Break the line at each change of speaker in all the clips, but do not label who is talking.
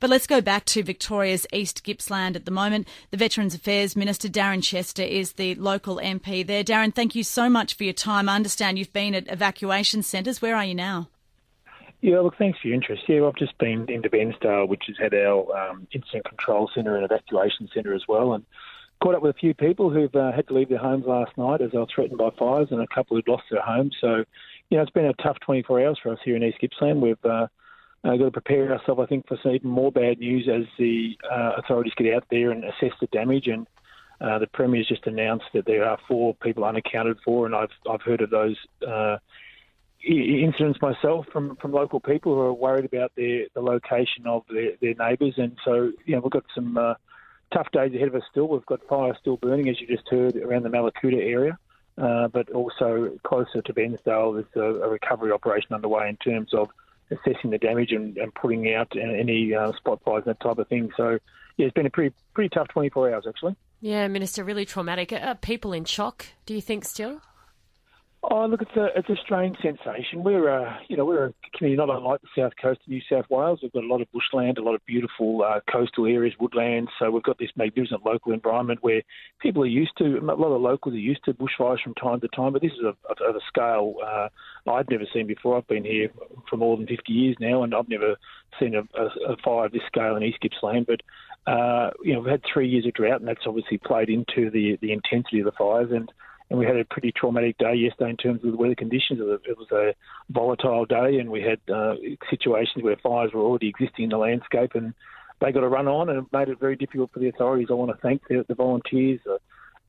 But let's go back to Victoria's East Gippsland at the moment. The Veterans Affairs Minister Darren Chester is the local MP there. Darren, thank you so much for your time. I understand you've been at evacuation centres. Where are you now?
Yeah, look, thanks for your interest. Yeah, I've just been into Bairnsdale, which has had our um, incident control centre and evacuation centre as well, and caught up with a few people who've uh, had to leave their homes last night as they were threatened by fires, and a couple who'd lost their homes. So, you know, it's been a tough 24 hours for us here in East Gippsland. We've uh, uh, got to prepare ourselves, I think, for some even more bad news as the uh, authorities get out there and assess the damage. And uh, the Premier's just announced that there are four people unaccounted for, and I've I've heard of those uh, incidents myself from, from local people who are worried about their, the location of their, their neighbours. And so, you know, we've got some uh, tough days ahead of us still. We've got fire still burning, as you just heard, around the Mallacoota area. Uh, but also closer to Bairnsdale, there's a, a, recovery operation underway in terms of assessing the damage and, and putting out any uh, spot fires and that type of thing. So, yeah, it's been a pretty pretty tough 24 hours, actually.
Yeah, Minister, really traumatic. Are people in shock, do you think, still?
Oh, look, it's a it's a strange sensation. We're a uh, you know we're a community not unlike the south coast of New South Wales. We've got a lot of bushland, a lot of beautiful uh, coastal areas, woodlands. So we've got this magnificent local environment where people are used to. A lot of locals are used to bushfires from time to time, but this is a, of a scale uh, I've never seen before. I've been here for more than 50 years now, and I've never seen a, a, a fire of this scale in East Gippsland. But uh, you know, we've had three years of drought, and that's obviously played into the the intensity of the fires and and we had a pretty traumatic day yesterday in terms of the weather conditions. It was a volatile day, and we had uh, situations where fires were already existing in the landscape, and they got a run on, and it made it very difficult for the authorities. I want to thank the, the volunteers, the,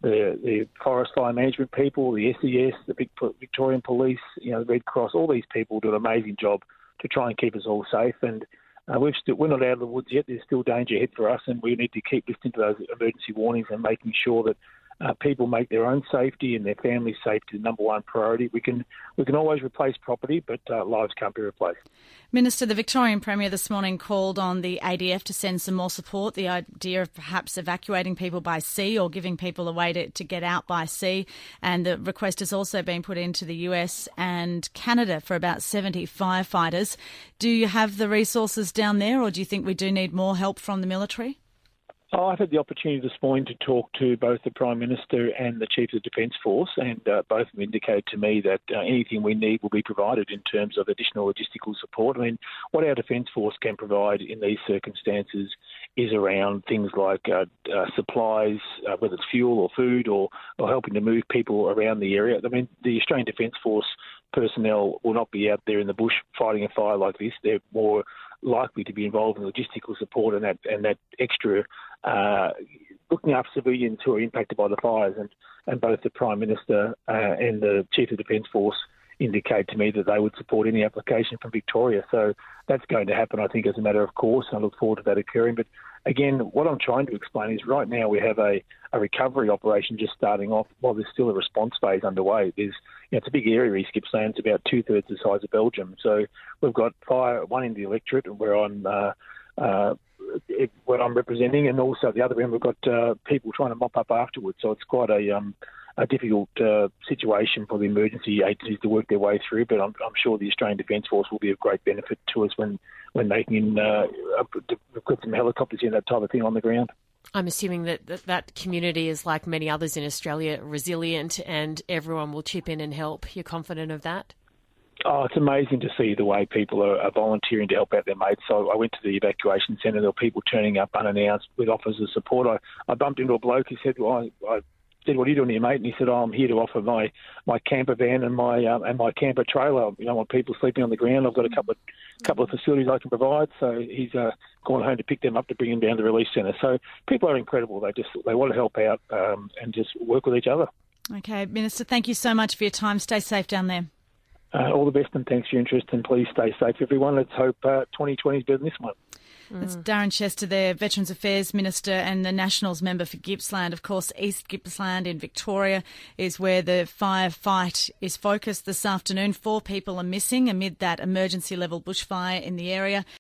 the, the forest fire management people, the SES, the Victorian Police, you know, the Red Cross. All these people do an amazing job to try and keep us all safe, and. Uh, still, we're not out of the woods yet. There's still danger ahead for us, and we need to keep listening to those emergency warnings and making sure that uh, people make their own safety and their family safety the number one priority. We can we can always replace property, but uh, lives can't be replaced.
Minister, the Victorian Premier this morning called on the ADF to send some more support. The idea of perhaps evacuating people by sea or giving people a way to, to get out by sea. And the request has also been put into the US and Canada for about 70 firefighters. Do you have the resources down there, or do you think we do need more help from the military?
Oh, I've had the opportunity this morning to talk to both the Prime Minister and the Chief of the Defence Force, and uh, both of them indicated to me that uh, anything we need will be provided in terms of additional logistical support. I mean, what our Defence Force can provide in these circumstances is around things like uh, uh supplies, uh, whether it's fuel or food, or, or helping to move people around the area. I mean, the Australian Defence Force personnel will not be out there in the bush fighting a fire like this. They're more likely to be involved in logistical support and that and that extra uh, looking after civilians who are impacted by the fires. And, and both the Prime Minister uh, and the Chief of Defence Force indicate to me that they would support any application from Victoria. So that's going to happen, I think, as a matter of course. And I look forward to that occurring. But again, what I'm trying to explain is right now we have a, a recovery operation just starting off while there's still a response phase underway. There's, you know, it's a big area, East Gippsland. It's about two thirds the size of Belgium. So we've got fire, one in the electorate where I'm. Uh, uh, what I'm representing, and also the other end we've got uh, people trying to mop up afterwards. So it's quite a um, a difficult uh, situation for the emergency agencies to work their way through. But I'm, I'm, sure the Australian Defence Force will be of great benefit to us when when making in uh, put some helicopters and that type of thing on the ground.
I'm assuming that, that that community is like many others in Australia, resilient, and everyone will chip in and help. You're confident of that?
Oh, it's amazing to see the way people are, are, volunteering to help out their mates. So I went to the evacuation centre. There were people turning up unannounced with offers of support. I, I bumped into a bloke who said, well, I, I said, "What are you doing here, mate?" And he said, oh, "I'm here to offer my, my camper van and my um, and my camper trailer. You know, want people sleeping on the ground. I've got a couple of couple of facilities I can provide." So he's uh, gone home to pick them up to bring them down to the release centre. So people are incredible. They just they want to help out um, and just work with each other.
Okay, Minister, thank you so much for your time. Stay safe down there.
Uh, all the best and thanks for your interest and please stay safe, everyone. Let's hope uh, 2020 is better than this one.
That's mm. Darren Chester there, Veterans Affairs Minister and the Nationals member for Gippsland. Of course, East Gippsland in Victoria is where the firefight is focused this afternoon. Four people are missing amid that emergency level bushfire in the area.